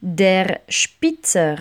Der Spitzer.